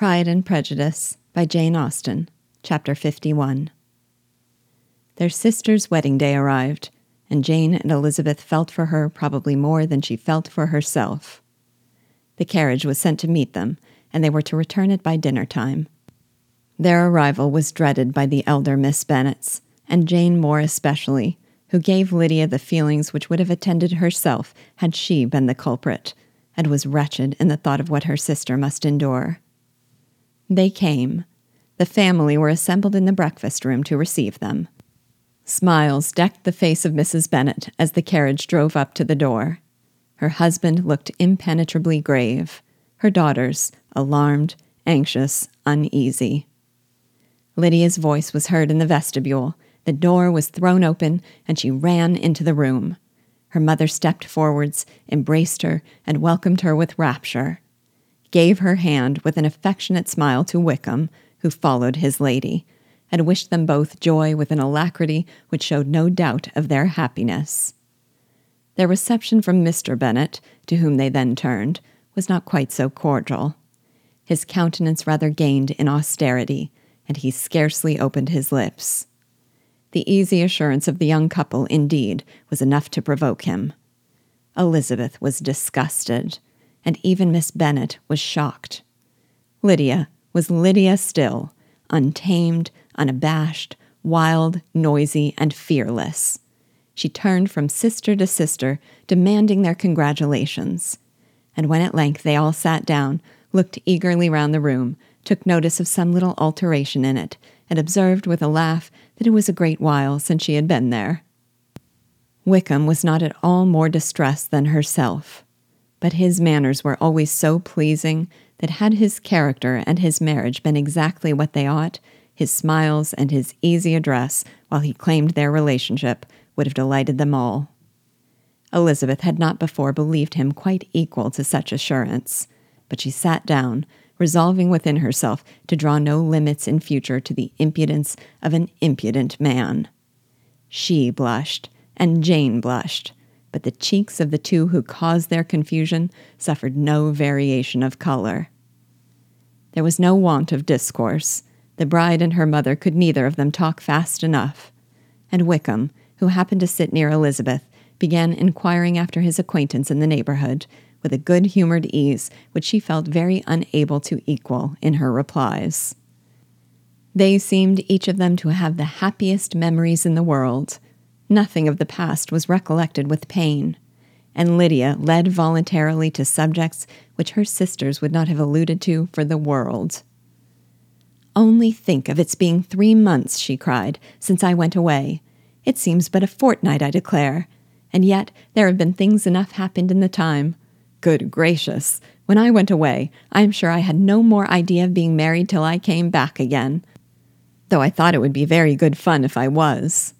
Pride and Prejudice by Jane Austen, Chapter 51. Their sister's wedding day arrived, and Jane and Elizabeth felt for her probably more than she felt for herself. The carriage was sent to meet them, and they were to return it by dinner time. Their arrival was dreaded by the elder Miss Bennets, and Jane more especially, who gave Lydia the feelings which would have attended herself had she been the culprit, and was wretched in the thought of what her sister must endure. They came. The family were assembled in the breakfast room to receive them. Smiles decked the face of Mrs. Bennet as the carriage drove up to the door. Her husband looked impenetrably grave, her daughters alarmed, anxious, uneasy. Lydia's voice was heard in the vestibule. The door was thrown open, and she ran into the room. Her mother stepped forwards, embraced her, and welcomed her with rapture gave her hand with an affectionate smile to Wickham, who followed his lady, and wished them both joy with an alacrity which showed no doubt of their happiness. Their reception from Mr. Bennet, to whom they then turned, was not quite so cordial. His countenance rather gained in austerity, and he scarcely opened his lips. The easy assurance of the young couple, indeed, was enough to provoke him. Elizabeth was disgusted and even Miss Bennet was shocked. Lydia was Lydia still, untamed, unabashed, wild, noisy, and fearless. She turned from sister to sister, demanding their congratulations. And when at length they all sat down, looked eagerly round the room, took notice of some little alteration in it, and observed with a laugh that it was a great while since she had been there. Wickham was not at all more distressed than herself but his manners were always so pleasing that had his character and his marriage been exactly what they ought, his smiles and his easy address while he claimed their relationship would have delighted them all. Elizabeth had not before believed him quite equal to such assurance, but she sat down, resolving within herself to draw no limits in future to the impudence of an impudent man. She blushed, and Jane blushed, but the cheeks of the two who caused their confusion suffered no variation of color. There was no want of discourse. The bride and her mother could neither of them talk fast enough, and Wickham, who happened to sit near Elizabeth, began inquiring after his acquaintance in the neighborhood with a good humored ease which she felt very unable to equal in her replies. They seemed each of them to have the happiest memories in the world Nothing of the past was recollected with pain, and Lydia led voluntarily to subjects which her sisters would not have alluded to for the world. Only think of its being three months, she cried, since I went away. It seems but a fortnight, I declare, and yet there have been things enough happened in the time. Good gracious! When I went away, I am sure I had no more idea of being married till I came back again, though I thought it would be very good fun if I was.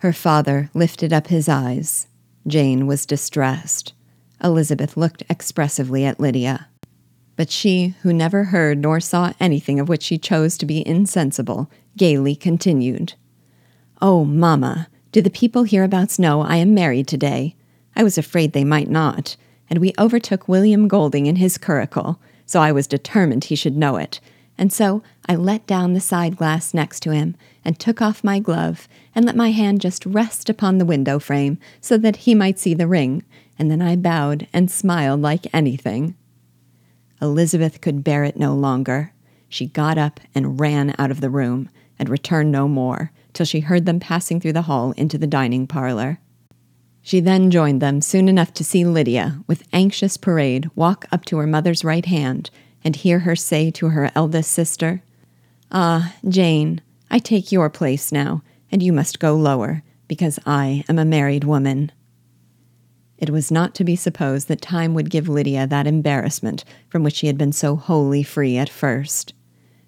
Her father lifted up his eyes. Jane was distressed. Elizabeth looked expressively at Lydia. But she, who never heard nor saw anything of which she chose to be insensible, gaily continued. Oh, mamma, do the people hereabouts know I am married today? I was afraid they might not, and we overtook William Goulding in his curricle, so I was determined he should know it, and so I let down the side glass next to him and took off my glove and let my hand just rest upon the window frame so that he might see the ring, and then I bowed and smiled like anything. Elizabeth could bear it no longer. She got up and ran out of the room and returned no more till she heard them passing through the hall into the dining parlor. She then joined them soon enough to see Lydia, with anxious parade, walk up to her mother's right hand and hear her say to her eldest sister, Ah, Jane, I take your place now, and you must go lower, because I am a married woman. It was not to be supposed that time would give Lydia that embarrassment from which she had been so wholly free at first.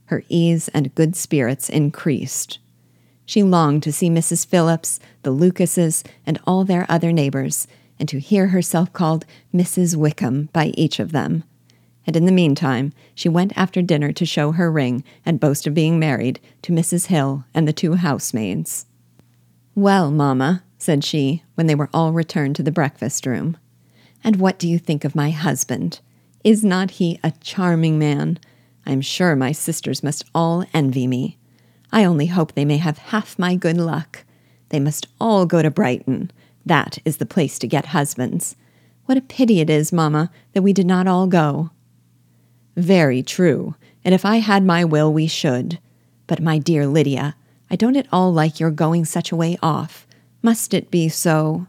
Her ease and good spirits increased. She longed to see Mrs. Phillips, the Lucases, and all their other neighbors, and to hear herself called Mrs. Wickham by each of them and in the meantime she went after dinner to show her ring and boast of being married to Mrs. Hill and the two housemaids. Well, mamma, said she, when they were all returned to the breakfast room, and what do you think of my husband? Is not he a charming man? I am sure my sisters must all envy me. I only hope they may have half my good luck. They must all go to Brighton. That is the place to get husbands. What a pity it is, mamma, that we did not all go. Very true, and if I had my will, we should. But, my dear Lydia, I don't at all like your going such a way off. Must it be so?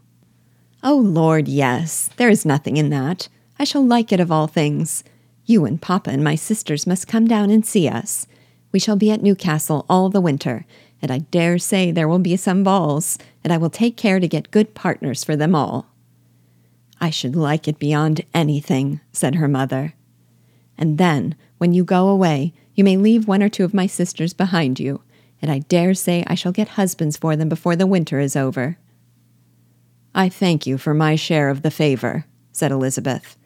Oh, Lord, yes. There is nothing in that. I shall like it of all things. You and Papa and my sisters must come down and see us. We shall be at Newcastle all the winter, and I dare say there will be some balls, and I will take care to get good partners for them all. I should like it beyond anything, said her mother. And then, when you go away, you may leave one or two of my sisters behind you, and I dare say I shall get husbands for them before the winter is over. I thank you for my share of the favor, said Elizabeth,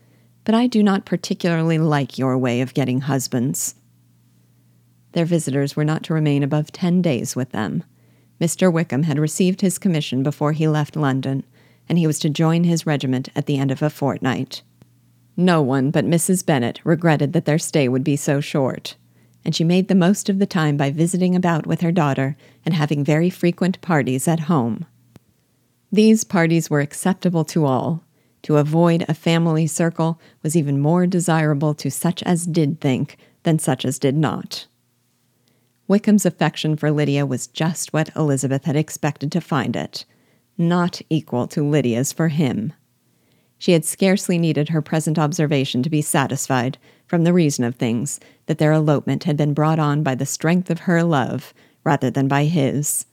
but I do not particularly like your way of getting husbands. Their visitors were not to remain above ten days with them. Mr. Wickham had received his commission before he left London, and he was to join his regiment at the end of a fortnight. No one but Mrs. Bennet regretted that their stay would be so short, and she made the most of the time by visiting about with her daughter and having very frequent parties at home. These parties were acceptable to all. To avoid a family circle was even more desirable to such as did think than such as did not. Wickham's affection for Lydia was just what Elizabeth had expected to find it, not equal to Lydia's for him. She had scarcely needed her present observation to be satisfied, from the reason of things, that their elopement had been brought on by the strength of her love rather than by his.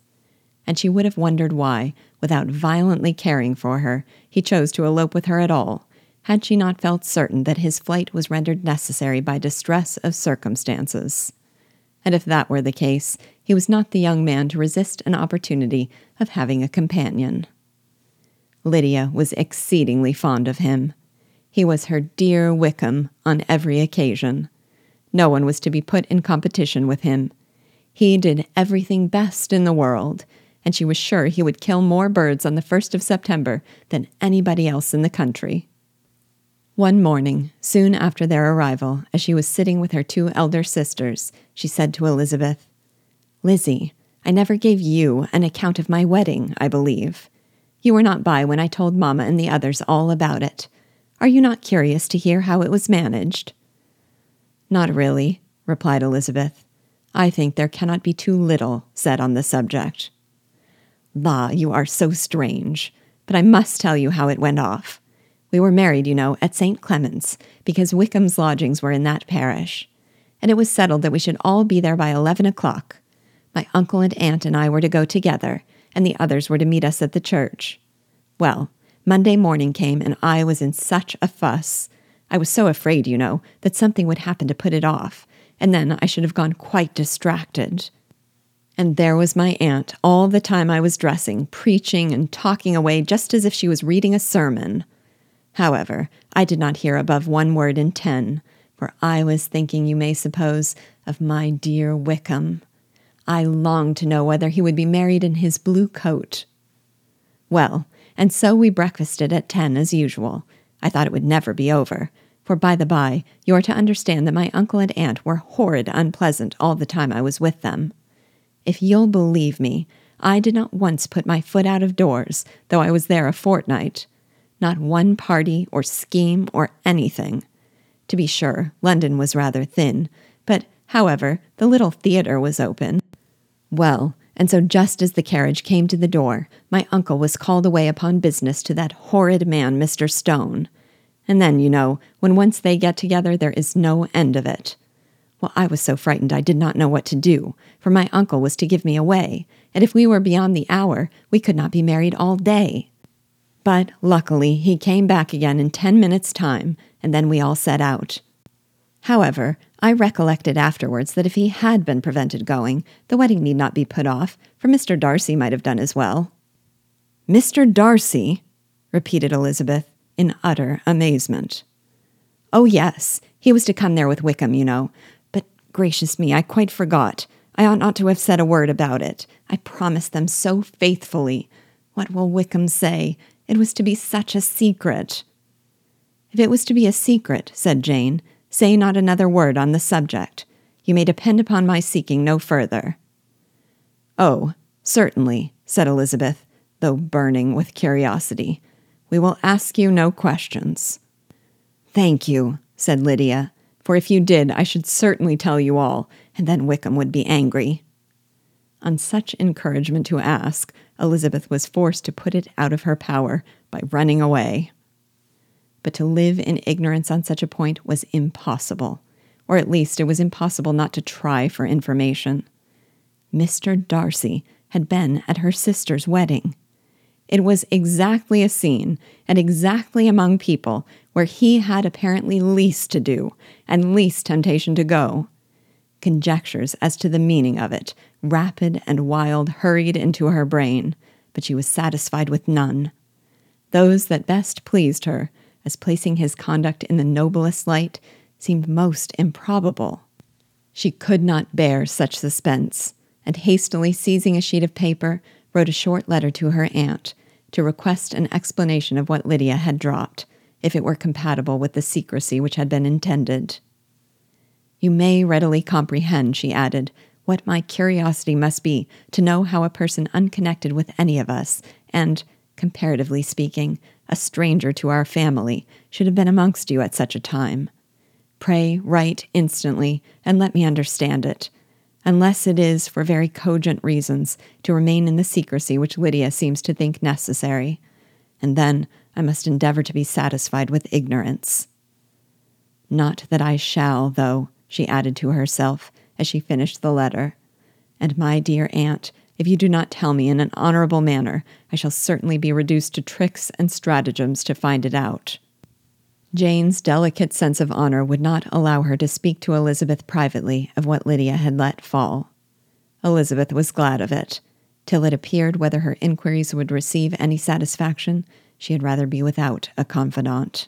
And she would have wondered why, without violently caring for her, he chose to elope with her at all, had she not felt certain that his flight was rendered necessary by distress of circumstances and if that were the case, he was not the young man to resist an opportunity of having a companion. Lydia was exceedingly fond of him. He was her dear Wickham on every occasion. No one was to be put in competition with him. He did everything best in the world, and she was sure he would kill more birds on the 1st of September than anybody else in the country. One morning, soon after their arrival, as she was sitting with her two elder sisters, she said to Elizabeth, Lizzie, I never gave you an account of my wedding, I believe. You were not by when I told Mamma and the others all about it. Are you not curious to hear how it was managed? Not really, replied Elizabeth. I think there cannot be too little said on the subject. La, you are so strange. But I must tell you how it went off. We were married, you know, at St. Clement's, because Wickham's lodgings were in that parish. And it was settled that we should all be there by eleven o'clock. My uncle and aunt and I were to go together, and the others were to meet us at the church. Well, Monday morning came, and I was in such a fuss. I was so afraid, you know, that something would happen to put it off, and then I should have gone quite distracted. And there was my aunt all the time I was dressing, preaching and talking away just as if she was reading a sermon. However, I did not hear above one word in ten, for I was thinking, you may suppose, of my dear Wickham. I longed to know whether he would be married in his blue coat. Well, and so we breakfasted at ten as usual. I thought it would never be over, for by the by, you are to understand that my uncle and aunt were horrid unpleasant all the time I was with them. If you'll believe me, I did not once put my foot out of doors, though I was there a fortnight not one party or scheme or anything. To be sure, London was rather thin, but, however, the little theatre was open. Well, and so just as the carriage came to the door, my uncle was called away upon business to that horrid man, Mr. Stone. And then, you know, when once they get together, there is no end of it. Well, I was so frightened I did not know what to do, for my uncle was to give me away, and if we were beyond the hour, we could not be married all day. But luckily, he came back again in ten minutes' time, and then we all set out. However, I recollected afterwards that if he had been prevented going, the wedding need not be put off, for Mr. Darcy might have done as well. Mr. Darcy? repeated Elizabeth, in utter amazement. Oh, yes, he was to come there with Wickham, you know. But gracious me, I quite forgot. I ought not to have said a word about it. I promised them so faithfully. What will Wickham say? It was to be such a secret. If it was to be a secret, said Jane, say not another word on the subject. You may depend upon my seeking no further. Oh, certainly, said Elizabeth, though burning with curiosity. We will ask you no questions. Thank you, said Lydia, for if you did, I should certainly tell you all, and then Wickham would be angry. On such encouragement to ask, Elizabeth was forced to put it out of her power by running away. But to live in ignorance on such a point was impossible, or at least it was impossible not to try for information. Mr. Darcy had been at her sister's wedding. It was exactly a scene, and exactly among people where he had apparently least to do and least temptation to go. Conjectures as to the meaning of it, rapid and wild, hurried into her brain, but she was satisfied with none. Those that best pleased her, as placing his conduct in the noblest light, seemed most improbable. She could not bear such suspense, and hastily seizing a sheet of paper, wrote a short letter to her aunt to request an explanation of what Lydia had dropped, if it were compatible with the secrecy which had been intended. You may readily comprehend, she added, what my curiosity must be to know how a person unconnected with any of us, and, comparatively speaking, a stranger to our family, should have been amongst you at such a time. Pray write instantly, and let me understand it, unless it is for very cogent reasons to remain in the secrecy which Lydia seems to think necessary, and then I must endeavor to be satisfied with ignorance. Not that I shall, though, she added to herself as she finished the letter. And my dear aunt, if you do not tell me in an honorable manner, I shall certainly be reduced to tricks and stratagems to find it out. Jane's delicate sense of honor would not allow her to speak to Elizabeth privately of what Lydia had let fall. Elizabeth was glad of it. Till it appeared whether her inquiries would receive any satisfaction, she had rather be without a confidant.